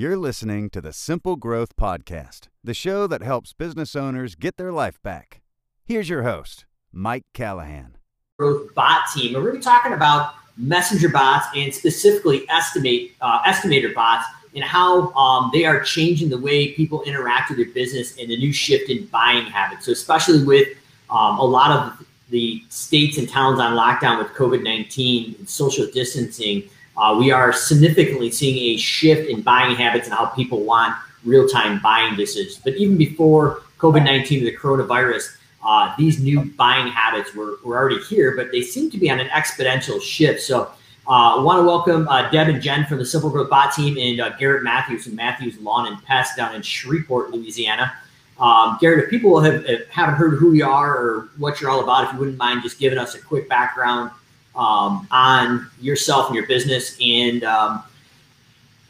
You're listening to the Simple Growth Podcast, the show that helps business owners get their life back. Here's your host, Mike Callahan. Growth Bot Team, we're going to be talking about messenger bots and specifically estimate uh, estimator bots and how um, they are changing the way people interact with their business and the new shift in buying habits. So, especially with um, a lot of the states and towns on lockdown with COVID 19 and social distancing, uh, we are significantly seeing a shift in buying habits and how people want real time buying decisions. But even before COVID 19 the coronavirus, uh, these new buying habits were, were already here, but they seem to be on an exponential shift. So, I uh, want to welcome uh, Deb and Jen from the Simple Growth Bot team and uh, Garrett Matthews from Matthews Lawn and Pest down in Shreveport, Louisiana. Um, Garrett, if people have, haven't heard who you are or what you're all about, if you wouldn't mind just giving us a quick background um, on yourself and your business and um,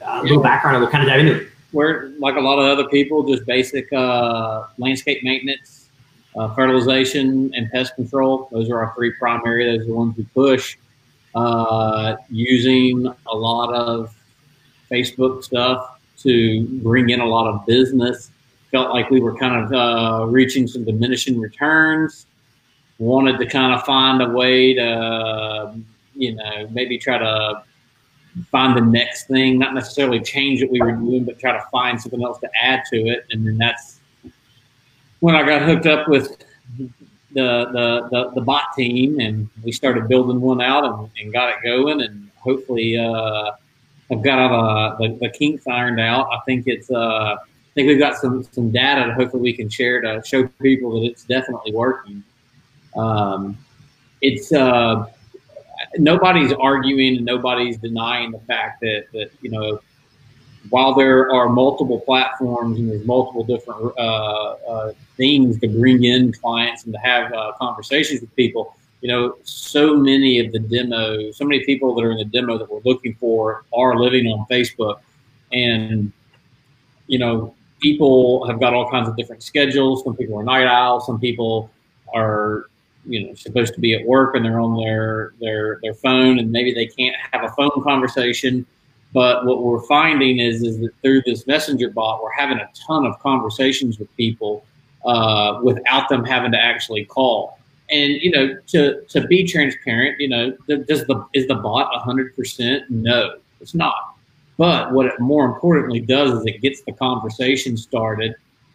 a little background, and we'll kind of dive into it. We're like a lot of other people, just basic uh, landscape maintenance, uh, fertilization, and pest control. Those are our three primary. Those are the ones we push. Uh, using a lot of Facebook stuff to bring in a lot of business. Felt like we were kind of uh, reaching some diminishing returns. Wanted to kind of find a way to, you know, maybe try to find the next thing, not necessarily change what we were doing, but try to find something else to add to it. And then that's when I got hooked up with the, the, the, the, bot team and we started building one out and, and got it going and hopefully uh, I've got uh, the, the kinks ironed out. I think it's uh, I think we've got some some data that hopefully we can share to show people that it's definitely working. Um, it's uh, nobody's arguing and nobody's denying the fact that that you know while there are multiple platforms and there's multiple different uh, uh, things to bring in clients and to have uh, conversations with people, you know, so many of the demos, so many people that are in the demo that we're looking for are living on Facebook. And, you know, people have got all kinds of different schedules. Some people are night owls. Some people are, you know, supposed to be at work and they're on their, their, their phone and maybe they can't have a phone conversation but what we're finding is, is that through this messenger bot, we're having a ton of conversations with people uh, without them having to actually call. And you know, to to be transparent, you know, does the is the bot hundred percent? No, it's not. But what it more importantly does is it gets the conversation started,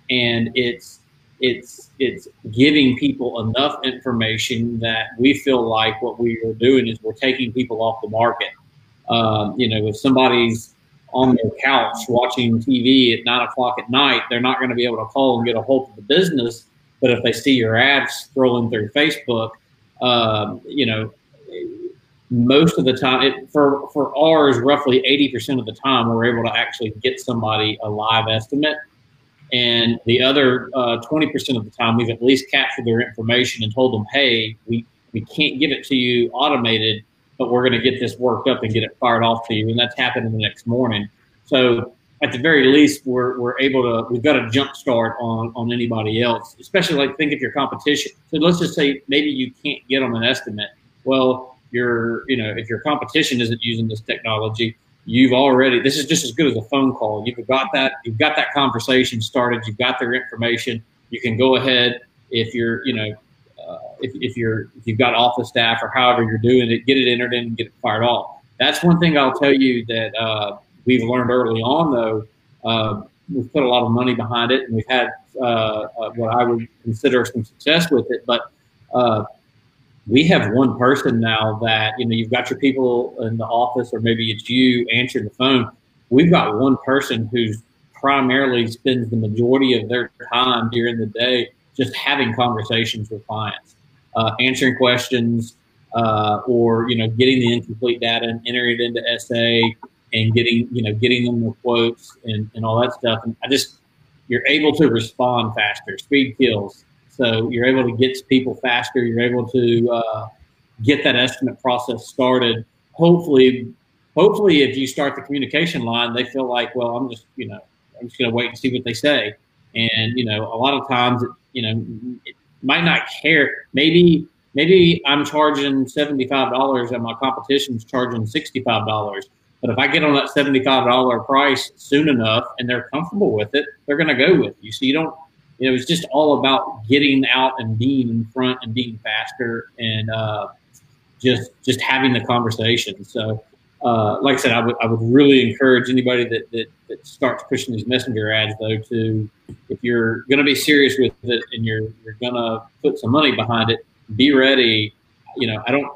and it's it's it's giving people enough information that we feel like what we are doing is we're taking people off the market um, you know, if somebody's on their couch watching TV at nine o'clock at night, they're not going to be able to call and get a hold of the business. But if they see your ads scrolling through Facebook, um, you know, most of the time, it, for for ours, roughly eighty percent of the time, we're able to actually get somebody a live estimate, and the other uh, twenty uh, percent of the time, we've at least captured their information and told them, "Hey, we we can't give it to you automated." but we're going to get this worked up and get it fired off to you. And that's happening the next morning. So at the very least, we're, we're able to, we've got a jump start on, on anybody else, especially like think of your competition. So let's just say maybe you can't get them an estimate. Well, your, you know, if your competition isn't using this technology, you've already, this is just as good as a phone call. You've got that, you've got that conversation started. You've got their information. You can go ahead if you're, you know, uh, if, if you're if you've got office staff or however you're doing it, get it entered in and get it fired off. That's one thing I'll tell you that uh, we've learned early on, though. Uh, we've put a lot of money behind it, and we've had uh, uh, what I would consider some success with it. But uh, we have one person now that you know you've got your people in the office, or maybe it's you answering the phone. We've got one person who's primarily spends the majority of their time during the day just having conversations with clients, uh, answering questions, uh, or you know, getting the incomplete data and entering it into SA and getting you know getting them the quotes and, and all that stuff. And I just you're able to respond faster. Speed kills. So you're able to get to people faster. You're able to uh, get that estimate process started. Hopefully, hopefully, if you start the communication line, they feel like, well, I'm just you know I'm just going to wait and see what they say. And you know, a lot of times, you know, it might not care. Maybe maybe I'm charging seventy five dollars and my competition's charging sixty five dollars. But if I get on that $75 price soon enough and they're comfortable with it, they're going to go with you. So you don't, you was just all about getting out and being in front and being faster and uh, just just having the conversation. So, uh, like I said, I would, I would really encourage anybody that, that, that starts pushing these messenger ads, though, to if you're going to be serious with it and you're you're going to put some money behind it, be ready. You know, I don't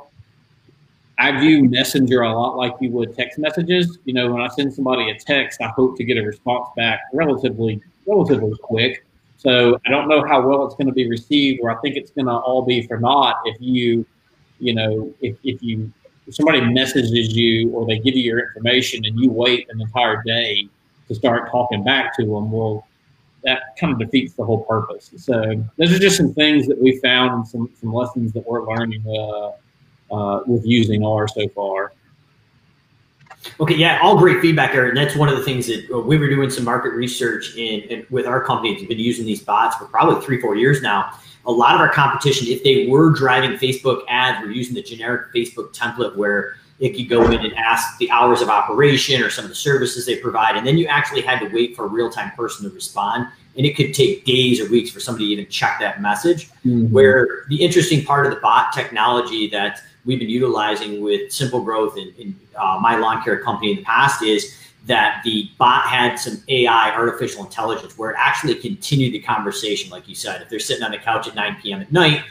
I view Messenger a lot like you would text messages. You know, when I send somebody a text, I hope to get a response back relatively relatively quick. So I don't know how well it's going to be received, or I think it's going to all be for naught if you, you know, if, if you if somebody messages you or they give you your information and you wait an entire day to start talking back to them, well, that kind of defeats the whole purpose. So those are just some things that we found and some, some lessons that we're learning uh, uh, with using R so far. Okay, yeah, all great feedback, Aaron. That's one of the things that uh, we were doing some market research in, with our company. We've been using these bots for probably three, four years now. A lot of our competition, if they were driving Facebook ads, were using the generic Facebook template where it could go in and ask the hours of operation or some of the services they provide, and then you actually had to wait for a real time person to respond, and it could take days or weeks for somebody to even check that message. Mm-hmm. Where the interesting part of the bot technology that we've been utilizing with Simple Growth and, and uh, my lawn care company in the past is that the bot had some AI, artificial intelligence, where it actually continued the conversation, like you said. If they're sitting on the couch at 9 p.m. at night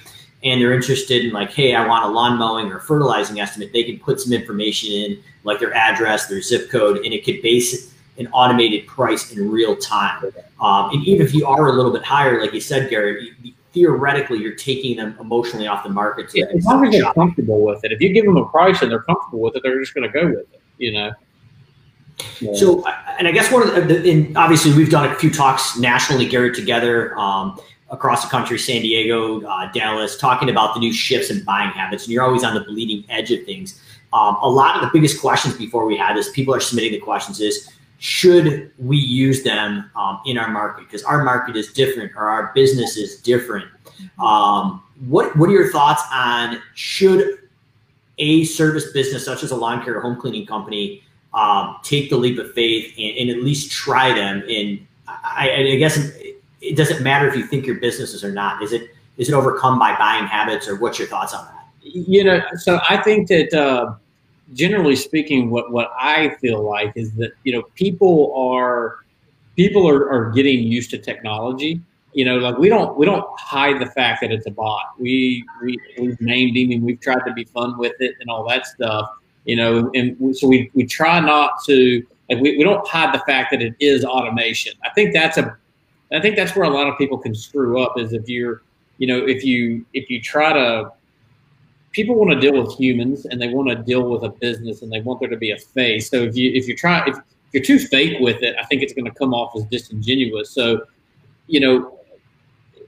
and they're interested in, like, hey, I want a lawn mowing or fertilizing estimate, they can put some information in, like their address, their zip code, and it could base an automated price in real time. Um, and even if you are a little bit higher, like you said, Gary, theoretically you're taking them emotionally off the market. Yeah, as long as they're comfortable with it. If you give them a price and they're comfortable with it, they're just going to go with it. You know. Yeah. So, and I guess one of the, and obviously we've done a few talks nationally, Gary, together um, across the country, San Diego, uh, Dallas, talking about the new shifts in buying habits, and you're always on the bleeding edge of things. Um, a lot of the biggest questions before we had this, people are submitting the questions is, should we use them um, in our market? Because our market is different or our business is different. Um, what What are your thoughts on should a service business such as a lawn care or home cleaning company um, take the leap of faith and, and, at least try them? And I, I guess it doesn't matter if you think your businesses or not. Is it is it overcome by buying habits, or what's your thoughts on that? You know, so I think that. Uh, generally speaking, what, what I feel like is that, you know, people are, people are, are getting used to technology. You know, like we don't, we don't hide the fact that it's a bot. We, we, we've named him and we've tried to be fun with it and all that stuff, you know, and so we, we try not to, like we, we don't hide the fact that it is automation. I think that's a, I think that's where a lot of people can screw up is if you're, you know, if you, if you try to, people want to deal with humans and they want to deal with a business and they want there to be a face. So if you if you try if you're too fake with it, I think it's going to come off as disingenuous. So, you know,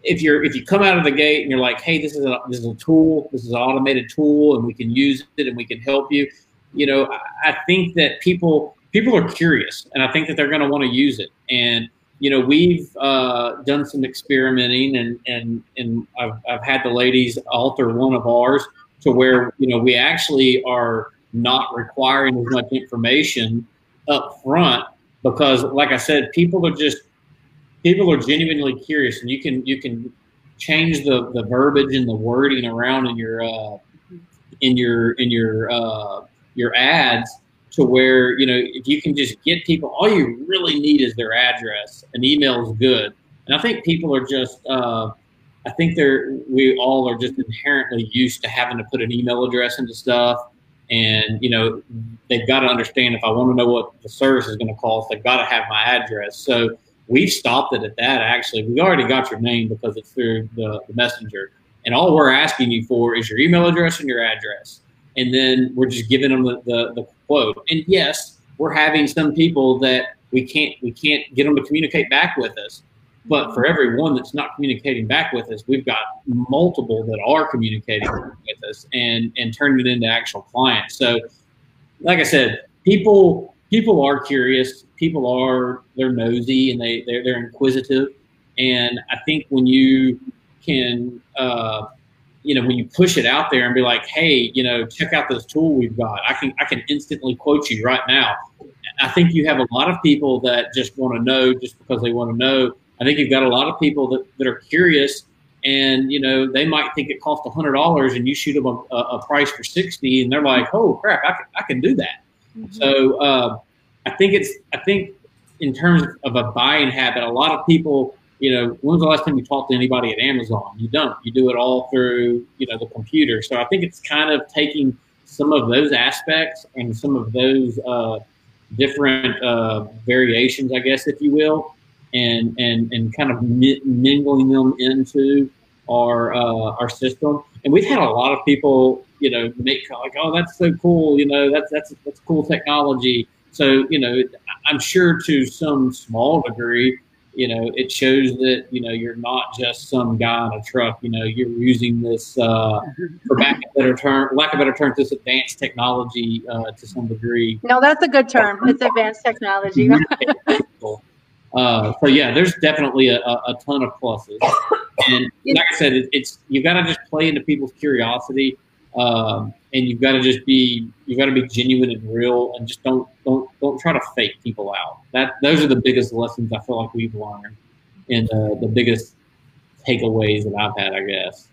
if you're if you come out of the gate and you're like, hey, this is a this is a tool, this is an automated tool, and we can use it and we can help you. You know, I, I think that people people are curious, and I think that they're going to want to use it. And you know, we've uh, done some experimenting, and and and I've, I've had the ladies alter one of ours to where you know we actually are not requiring as much information up front because like i said people are just people are genuinely curious and you can you can change the the verbiage and the wording around in your uh, in your in your uh, your ads to where you know if you can just get people all you really need is their address an email is good. And i think people are just uh, I think we all are just inherently used to having to put an email address into stuff, and you know they've got to understand if I want to know what the service is going to cost, they've got to have my address. So we've stopped it at that. Actually, we already got your name because it's through the, the messenger, and all we're asking you for is your email address and your address, and then we're just giving them the, the, the quote. And yes, we're having some people that we can't we can't get them to communicate back with us but for every one that's not communicating back with us, we've got multiple that are communicating with us and and turning it into actual clients. So, like I said, people people are curious. People are they're nosy and they they're, they're inquisitive. And I think when you can uh, you know, when you push it out there and be like, hey, you know, check out this tool we've got. I can I can instantly quote you right now. I think you have a lot of people that just want to know just because they want to know. I think you've got a lot of people that, that are curious and you know they might think it costs hundred dollars and you shoot them a, a, price for 60 and they're like oh crap i can, I can do that. Mm-hmm. so uh, i think it's i think in terms of a buying habit a lot of people you know when's the last time you talked to anybody at amazon? You don't. You do it all through you know the computer. So i think it's kind of taking some of those aspects and some of those uh, different uh, variations i guess if you will and and and kind of mingling them into our uh, our system. And we've had a lot of people, you know, make like, oh, that's so cool, you know, that's that's that's cool technology. So you know, I'm sure to some small degree, you know, it shows that you know you're not just some guy in a truck. You know, you're using this uh, for back of better term, lack of better term, this advanced technology uh, to some degree. No, that's a good term. It's advanced technology. Uh, so yeah, there's definitely a, a, ton of pluses, and like I said, it, it's you've got to just play into people's curiosity, um, and you've got to just be you've got to be genuine and real, and just don't don't don't try to fake people out. That those are the biggest lessons I feel like we've learned, and uh, the biggest takeaways that I've had, I guess.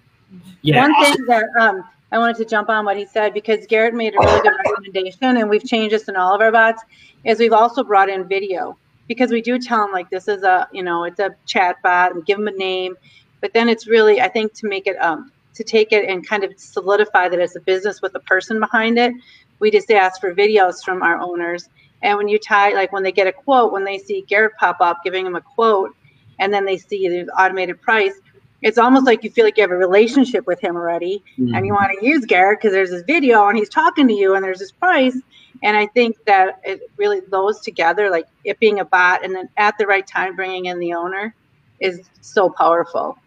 Yeah. One thing that um, I wanted to jump on what he said because Garrett made a really good recommendation, and we've changed this in all of our bots. Is we've also brought in video because we do tell them like this is a you know it's a chat bot and give them a name but then it's really i think to make it um to take it and kind of solidify that it's a business with a person behind it we just ask for videos from our owners and when you tie like when they get a quote when they see garrett pop up giving them a quote and then they see the automated price it's almost like you feel like you have a relationship with him already mm-hmm. and you want to use garrett because there's this video and he's talking to you and there's this price and I think that it really those together, like it being a bot and then at the right time bringing in the owner, is so powerful.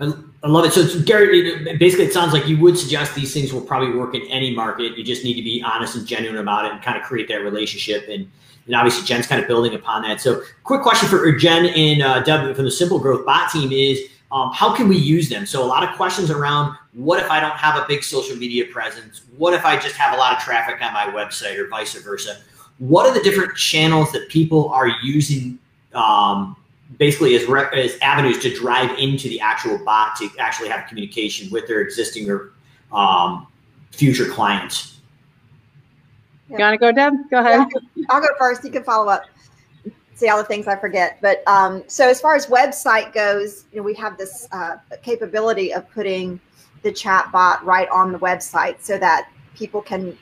I, love it. So, Gary, basically, it sounds like you would suggest these things will probably work in any market. You just need to be honest and genuine about it and kind of create that relationship. And, and obviously, Jen's kind of building upon that. So, quick question for Jen and uh, Deb from the Simple Growth Bot team is um, how can we use them? So, a lot of questions around what if I don't have a big social media presence? What if I just have a lot of traffic on my website or vice versa? What are the different channels that people are using um, basically as, re- as avenues to drive into the actual bot to actually have communication with their existing or um, future clients? You want to go, Deb? Go ahead. Yeah, I'll go first. You can follow up. See all the things I forget. But um, so as far as website goes, you know, we have this uh, capability of putting – the chat bot right on the website so that people can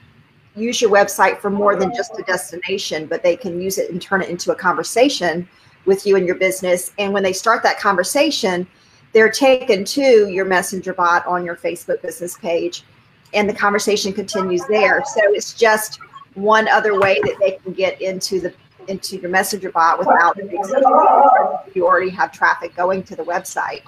use your website for more than just a destination, but they can use it and turn it into a conversation with you and your business. And when they start that conversation, they're taken to your messenger bot on your Facebook business page, and the conversation continues there. So it's just one other way that they can get into the into your messenger bot without you already have traffic going to the website.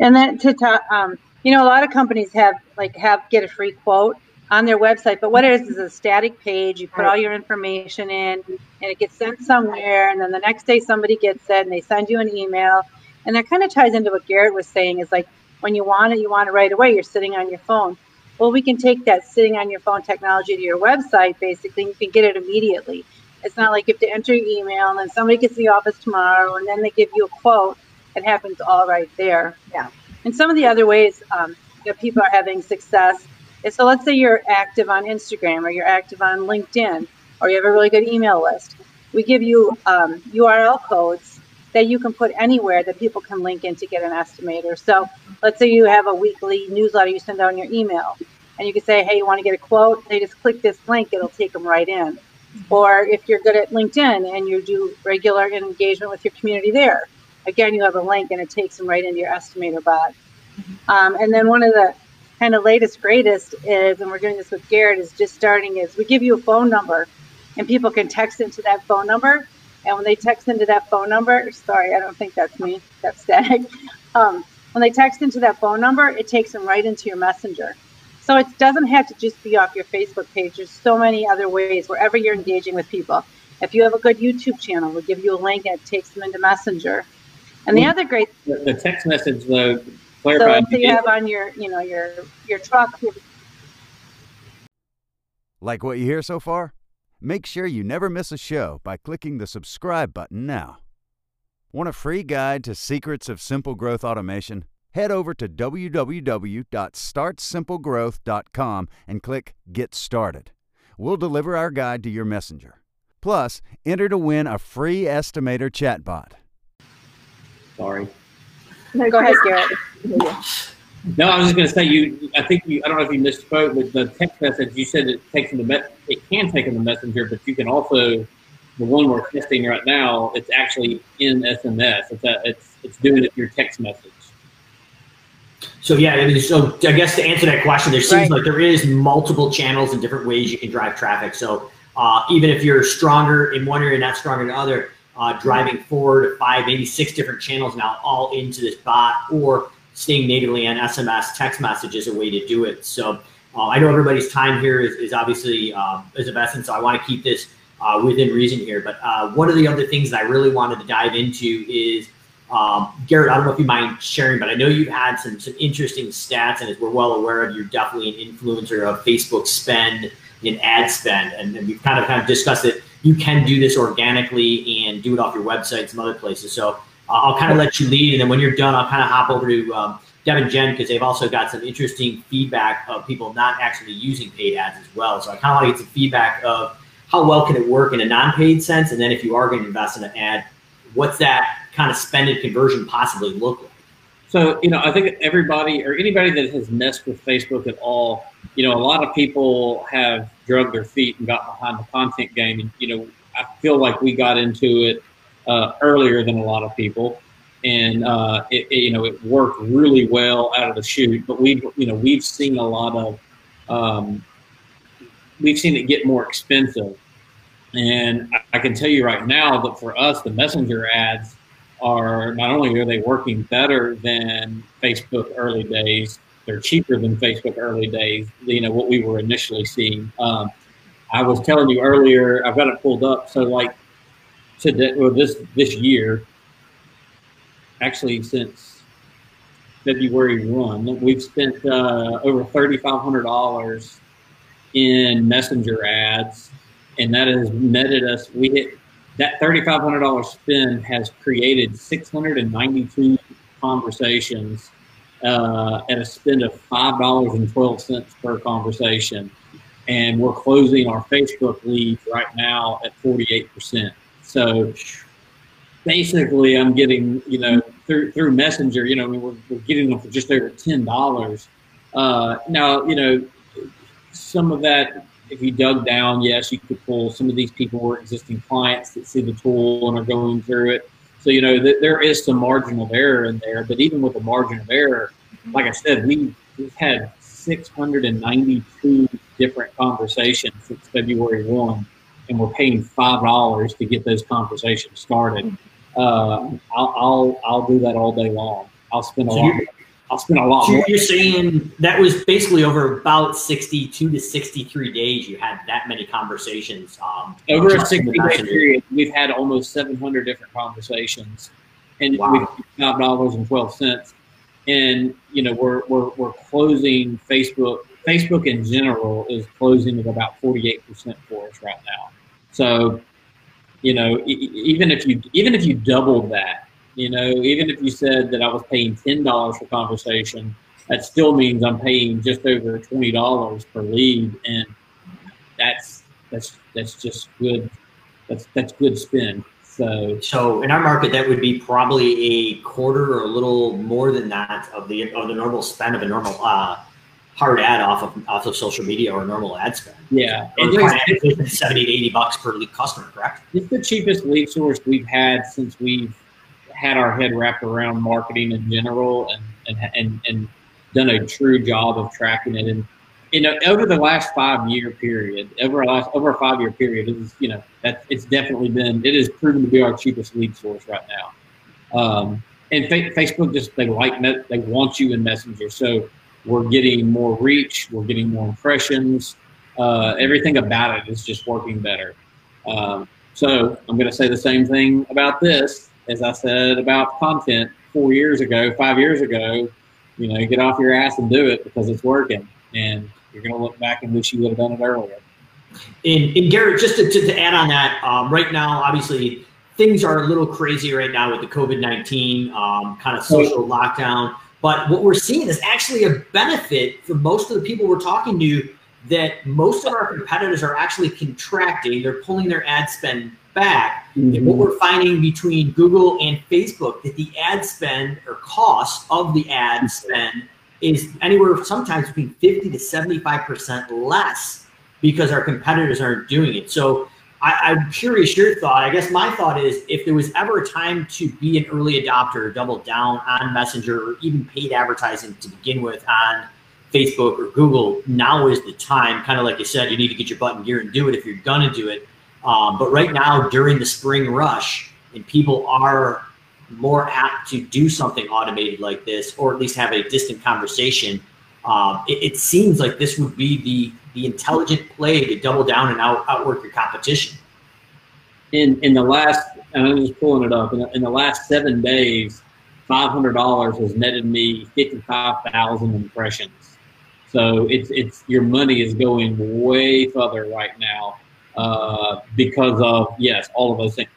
And then to talk, um, you know, a lot of companies have like have get a free quote on their website, but what it is is a static page. You put all your information in, and it gets sent somewhere, and then the next day somebody gets it, and they send you an email, and that kind of ties into what Garrett was saying. Is like when you want it, you want it right away. You're sitting on your phone. Well, we can take that sitting on your phone technology to your website, basically, and you can get it immediately. It's not like you have to enter your email and then somebody gets to the office tomorrow and then they give you a quote it happens all right there. Yeah. And some of the other ways um, that people are having success is so let's say you're active on Instagram or you're active on LinkedIn or you have a really good email list. We give you um, URL codes that you can put anywhere that people can link in to get an estimator. So let's say you have a weekly newsletter you send out in your email and you can say, hey, you want to get a quote? They just click this link, it'll take them right in. Or if you're good at LinkedIn and you do regular engagement with your community there, again, you have a link and it takes them right into your estimator bot. Um, and then one of the kind of latest, greatest is, and we're doing this with Garrett, is just starting is we give you a phone number and people can text into that phone number. And when they text into that phone number, sorry, I don't think that's me, that's static. Um, when they text into that phone number, it takes them right into your messenger. So it doesn't have to just be off your Facebook page. There's so many other ways wherever you're engaging with people. If you have a good YouTube channel, we'll give you a link and it takes them into Messenger. And the mm. other great The, the text message though, so clarify. let's you have on your you know your your truck Like what you hear so far? Make sure you never miss a show by clicking the subscribe button now. Want a free guide to secrets of simple growth automation? Head over to www.startsimplegrowth.com and click Get Started. We'll deliver our guide to your messenger. Plus, enter to win a free estimator chatbot. Sorry. No, go ahead Garrett. No, I was just going to say you. I think you. I don't know if you misspoke with the text message. You said it takes in the me- it can take in the messenger, but you can also the one we're testing right now. It's actually in SMS. It's a, it's it's doing it your text message. So yeah, I mean, so I guess to answer that question, there seems Right. like there is multiple channels and different ways you can drive traffic. So uh, even if you're stronger in one area, and not stronger in the other, uh, driving four to five, maybe six different channels now all into this bot, or staying natively on SMS text message is a way to do it. So uh, I know everybody's time here is, is obviously um, is of essence. So I want to keep this uh, within reason here. But uh, one of the other things that I really wanted to dive into is um, Garrett, I don't know if you mind sharing, but I know you've had some some interesting stats, and as we're well aware of, you're definitely an influencer of Facebook spend and ad spend, and, and we've kind of kind of discussed that you can do this organically and do it off your website, some other places. So uh, I'll kind of let you lead, and then when you're done, I'll kind of hop over to um, Deb and Jen because they've also got some interesting feedback of people not actually using paid ads as well. So I kind of want to get some feedback of how well can it work in a non-paid sense, and then if you are going to invest in an ad, what's that kind of spending conversion possibly look like? So, you know, I think everybody or anybody that has messed with Facebook at all, you know, a lot of people have drug their feet and got behind the content game. And, you know, I feel like we got into it uh, earlier than a lot of people. And, uh, it, it, you know, it worked really well out of the chute. But we've, you know, we've seen a lot of, um, we've seen it get more expensive. And I, I can tell you right now that for us, the messenger ads, are not only are they working better than Facebook early days, they're cheaper than Facebook early days. You know what we were initially seeing. Um, I was telling you earlier, I've got it pulled up. So like today, well, this this year, actually since February one, we've spent uh, over thirty five hundred dollars in messenger ads, and that has netted us. We hit that $3,500 spend has created 692 conversations uh, at a spend of $5.12 per conversation. And we're closing our Facebook leads right now at 48%. So basically, I'm getting, you know, through, through Messenger, you know, we're, we're getting them for just over $10. Uh, now, you know, some of that if you dug down, yes, you could pull some of these people were existing clients that see the tool and are going through it. So, you know, th- there is some margin of error in there, but even with the margin of error, like I said, we, we've had 692 different conversations since February 1, and we're paying $5 to get those conversations started. Uh, I'll, I'll, I'll do that all day long. I'll spend a So lot. you're- I'll spend a lot So more. you're saying that was basically over about 62 to 63 days you had that many conversations. Um, over a just in 60 day period, we've had almost 700 different conversations, and Wow. we've five dollars and twelve cents. And you know, we're we're we're closing Facebook. Facebook in general is closing at about 48 percent for us right now. So, you know, e- e- even if you even if you doubled that, you know, even if you said that I was paying ten dollars for conversation, that still means I'm paying just over twenty dollars per lead, and that's that's that's just good. That's that's good spend. So So in our market, that would be probably a quarter or a little more than that of the of the normal spend of a normal uh, hard ad off of off of social media or normal ad spend. yeah, And it's, acquisition is 70 to 80 bucks per lead customer, correct? it's the cheapest lead source we've had since we've had our head wrapped around marketing in general and and and, and done a true job of tracking it. And you know, over the last five year period, over a last over a five year period, it is you know that it's definitely been it is proven to be our cheapest lead source right now. Um, and fa- Facebook just they like me- they want you in Messenger, so we're getting more reach, we're getting more impressions. Uh, everything about it is just working better. Um, so I'm going to say the same thing about this. As I said about content four years ago, five years ago, you know, get off your ass and do it because it's working. And you're going to look back and wish you would have done it earlier. And, and Garrett, just to, to, to add on that, um, right now, obviously, things are a little crazy right now with the COVID 19 um, kind of social lockdown. But what we're seeing is actually a benefit for most of the people we're talking to that most of our competitors are actually contracting. They're pulling their ad spend back. Mm-hmm. And what we're finding between Google and Facebook that the ad spend or cost of the ad spend is anywhere sometimes between 50 to 75% less because our competitors aren't doing it. So I, am curious your thought. I guess my thought is if there was ever a time to be an early adopter double down on Messenger or even paid advertising to begin with on Facebook or Google, now is the time. Kind of like you said, you need to get your button gear and do it if you're going to do it. Um, but right now, during the spring rush, and people are more apt to do something automated like this, or at least have a distant conversation, um, it, it, seems like this would be the the intelligent play to double down and out, outwork your competition. In in the last, I'm just pulling it up. In the, in the last seven days, five hundred dollars has netted me fifty five thousand impressions. So it's it's your money is going way further right now uh, because of yes, all of those things.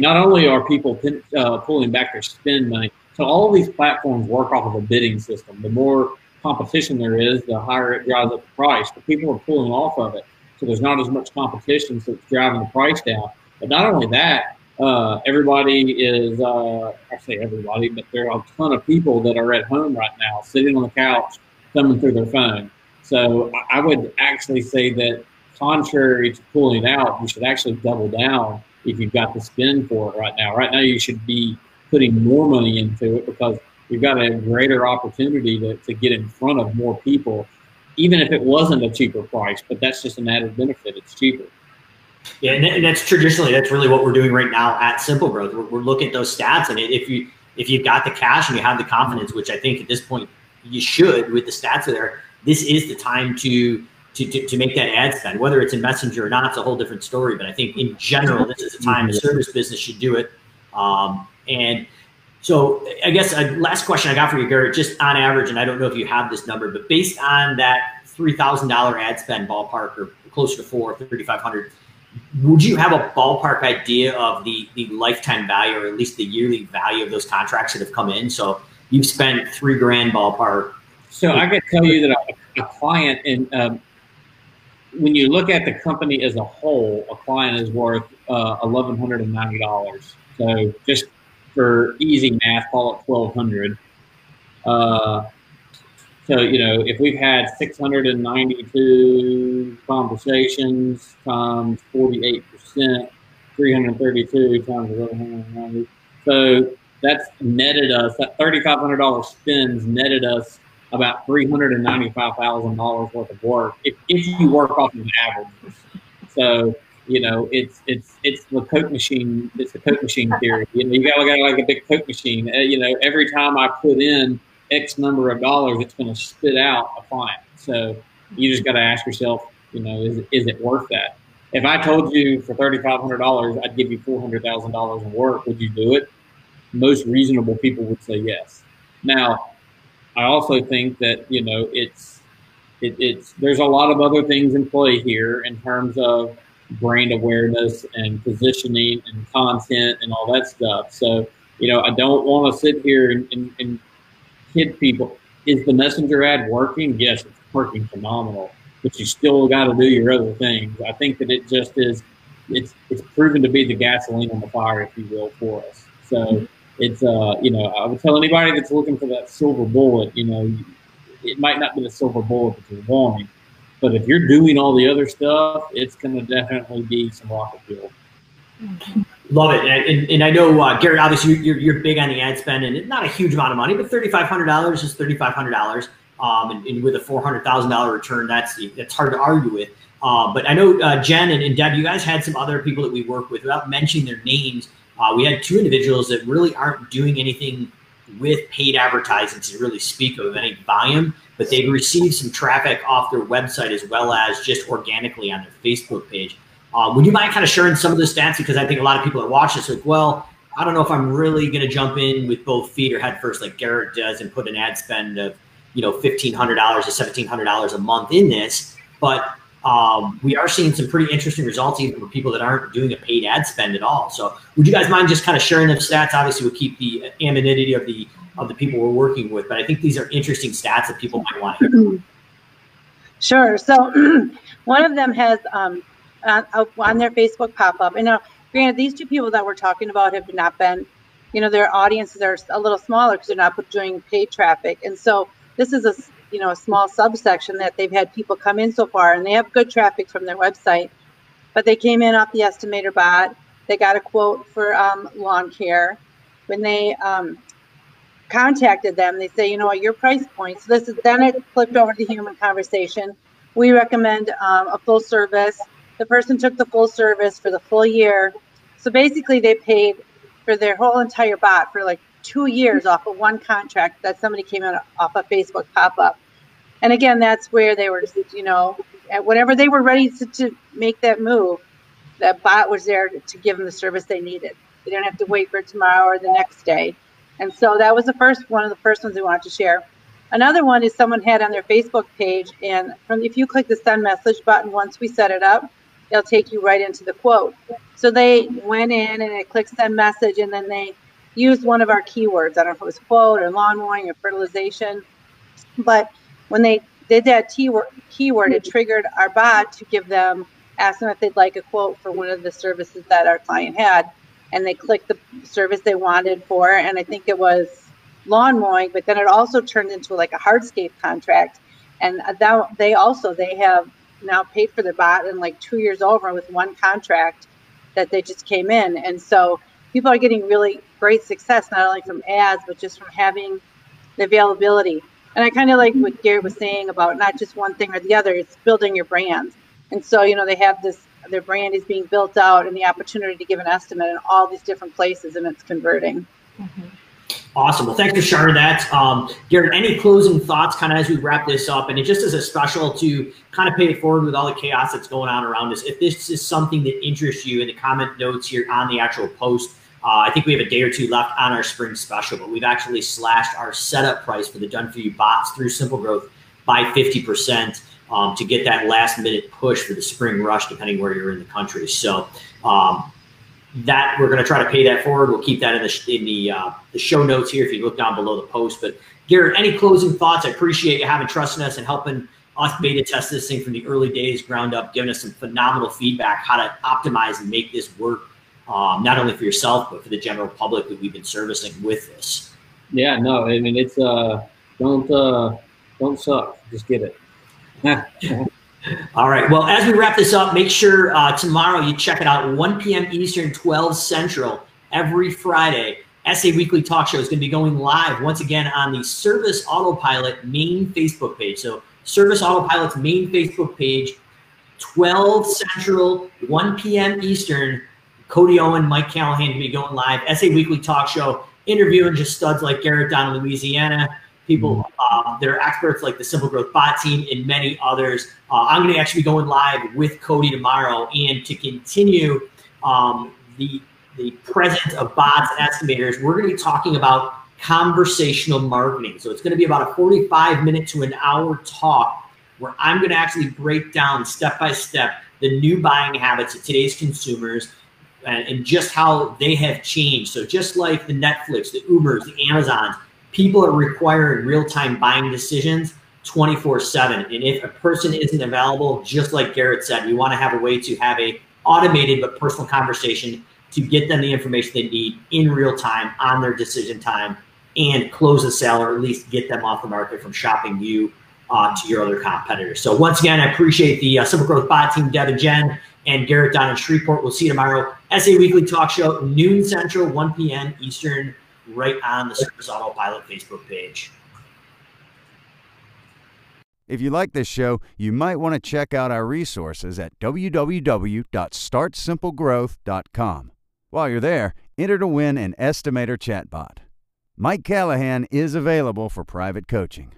Not only are people pin, uh, pulling back their spend money, so all of these platforms work off of a bidding system. The more competition there is, the higher it drives up the price. But people are pulling off of it, so there's not as much competition, so it's driving the price down. But not only that, uh, everybody is, uh, I say everybody, but there are a ton of people that are at home right now, sitting on the couch, thumbing through their phone. So I would actually say that contrary to pulling out, you should actually double down if you've got the spend for it right now. Right now, you should be putting more money into it because you've got a greater opportunity to, to get in front of more people, even if it wasn't a cheaper price. But that's just an added benefit. It's cheaper. Yeah, and that's traditionally that's really what we're doing right now at Simple Growth. We're, we're looking at those stats, and if you if you've got the cash and you have the confidence, which I think at this point you should, with the stats there, this is the time to to, to, to, make that ad spend. Whether it's in Messenger or not, it's a whole different story. But I think in general, this is a time the service business should do it. Um, and so I guess a last question I got for you, Garrett, just on average, and I don't know if you have this number, but based on that $3,000 ad spend ballpark or closer to four, 3,500, would you have a ballpark idea of the, the lifetime value or at least the yearly value of those contracts that have come in? So you've spent three grand ballpark. So I can tell you that a, a client in, um, when you look at the company as a whole, a client is worth uh, $1,190. So just for easy math, call it twelve hundred. Uh, so you know, if we've had six hundred and ninety-two conversations times forty-eight percent, three hundred thirty-two times eleven hundred ninety. So that's netted us. That thirty-five hundred dollars spends netted us about three hundred and ninety-five thousand dollars worth of work if, if you work off of averages. So you know, it's it's it's the Coke machine. It's the Coke machine theory. You know, you got to like a big Coke machine. Uh, you know, every time I put in X number of dollars, it's going to spit out a client. So you just got to ask yourself, you know, is is it worth that? If I told you for thirty five hundred dollars, I'd give you four hundred thousand dollars in work, would you do it? Most reasonable people would say yes. Now, I also think that you know it's it, it's there's a lot of other things in play here in terms of brand awareness and positioning and content and all that stuff. So, you know, I don't want to sit here and, and, and kid people. Is the messenger ad working? Yes, it's working phenomenal, but you still got to do your other things. I think that it just is. It's it's proven to be the gasoline on the fire, if you will, for us. So it's uh you know I would tell anybody that's looking for that silver bullet, you know, it might not be the silver bullet that you're wanting, but if you're doing all the other stuff, it's going to definitely be some rocket fuel. Love it, and, and I know uh, Gary. Obviously, you're, you're big on the ad spend, and not a huge amount of money, but thirty five hundred dollars is thirty five hundred dollars. Um, and, and, with a four hundred thousand dollar return, that's that's hard to argue with. Uh, but I know uh, Jen and, and, Deb, you guys had some other people that we work with. Without mentioning their names, uh, we had two individuals that really aren't doing anything with paid advertising to really speak of any volume but they've received some traffic off their website as well as just organically on their Facebook page. Uh, would you mind kind of sharing some of the stats? Because I think a lot of people that watch this like, well, I don't know if I'm really going to jump in with both feet or head first like Garrett does and put an ad spend of, you know, $1,500 to $1,700 a month in this. But um, we are seeing some pretty interesting results even for people that aren't doing a paid ad spend at all. So would you guys mind just kind of sharing the stats? Obviously, we'll keep the anonymity of the of the people we're working with, but I think these are interesting stats that people might want to hear. Sure. So one of them has um, on, on their Facebook pop up, and now granted, these two people that we're talking about have not been, you know, their audiences are a little smaller because they're not doing paid traffic, and so this is a you know a small subsection that they've had people come in so far and they have good traffic from their website. But they came in off the estimator bot. They got a quote for um, lawn care. When they um, contacted them they say you know what? Your price point so this is then it flipped over to human conversation. We recommend um, a full service. The person took the full service for the full year. So basically they paid for their whole entire bot for like two years off of one contract that somebody came in off a Facebook pop up. And again, that's where they were, you know, whenever they were ready to, to make that move, that bot was there to give them the service they needed. They didn't have to wait for tomorrow or the next day. And so that was the first one of the first ones we wanted to share. Another one is someone had on their Facebook page, and from if you click the send message button once we set it up, it'll take you right into the quote. So they went in and it clicked send message, and then they used one of our keywords. I don't know if it was quote or lawn mowing or fertilization. But when they did that keyword, it triggered our bot to give them, ask them if they'd like a quote for one of the services that our client had. And they clicked the service they wanted for, and I think it was lawn mowing, but then it also turned into like a hardscape contract. And that they also, they have now paid for the bot in like two years over with one contract that they just came in. And so people are getting really great success, not only from ads, but just from having the availability. And I kind of like what Gary was saying about not just one thing or the other, it's building your brand. And so, you know, they have this, their brand is being built out and the opportunity to give an estimate in all these different places and it's converting. Mm-hmm. Awesome. Well, thanks for sharing that. Um, Garrett, any closing thoughts kind of as we wrap this up? And it just as a special to kind of pay it forward with all the chaos that's going on around us. If this is something that interests you in the comment notes here on the actual post, uh, I think we have a day or two left on our spring special, but we've actually slashed our setup price for the done for you bots through Simple Growth by 50% um, to get that last minute push for the spring rush, depending where you're in the country. So, um, that we're going to try to pay that forward. We'll keep that in the in the uh, the show notes here if you look down below the post. But Garrett, any closing thoughts? I appreciate you having trusting us and helping us beta test this thing from the early days, ground up, giving us some phenomenal feedback how to optimize and make this work um, not only for yourself but for the general public that we've been servicing with this. Yeah, no, I mean it's uh don't uh don't suck, just get it. All right. Well, as we wrap this up, make sure uh, tomorrow you check it out 1 p.m. Eastern, 12 Central, every Friday. SA Weekly Talk Show is going to be going live once again on the Service Autopilot main Facebook page. So, Service Autopilot's main Facebook page, 12 Central, 1 p.m. Eastern. Cody Owen, Mike Callahan to be going live. SA Weekly Talk Show, interviewing just studs like Garrett down in Louisiana, people mm-hmm. uh, that are experts like the Simple Growth Bot team and many others. Uh, I'm going to actually be going live with Cody tomorrow, and to continue um, the the presence of bots and estimators, we're going to be talking about conversational marketing. So it's going to be about a 45 minute to an hour talk where I'm going to actually break down step by step the new buying habits of today's consumers and, and just how they have changed. So just like the Netflix, the Ubers, the Amazons, people are requiring real-time buying decisions 24-7 and if a person isn't available just like garrett said you want to have a way to have a automated but personal conversation to get them the information they need in real time on their decision time and close the sale or at least get them off the market from shopping you uh, to your other competitors. So once again i appreciate the uh, simple growth bot team deb and jen and garrett down in shreveport. We'll see you tomorrow sa weekly talk show noon central 1 p.m eastern right on the Service Autopilot Facebook page. If you like this show, you might want to check out our resources at www.startsimplegrowth.com. While you're there, enter to win an estimator chatbot. Mike Callahan is available for private coaching.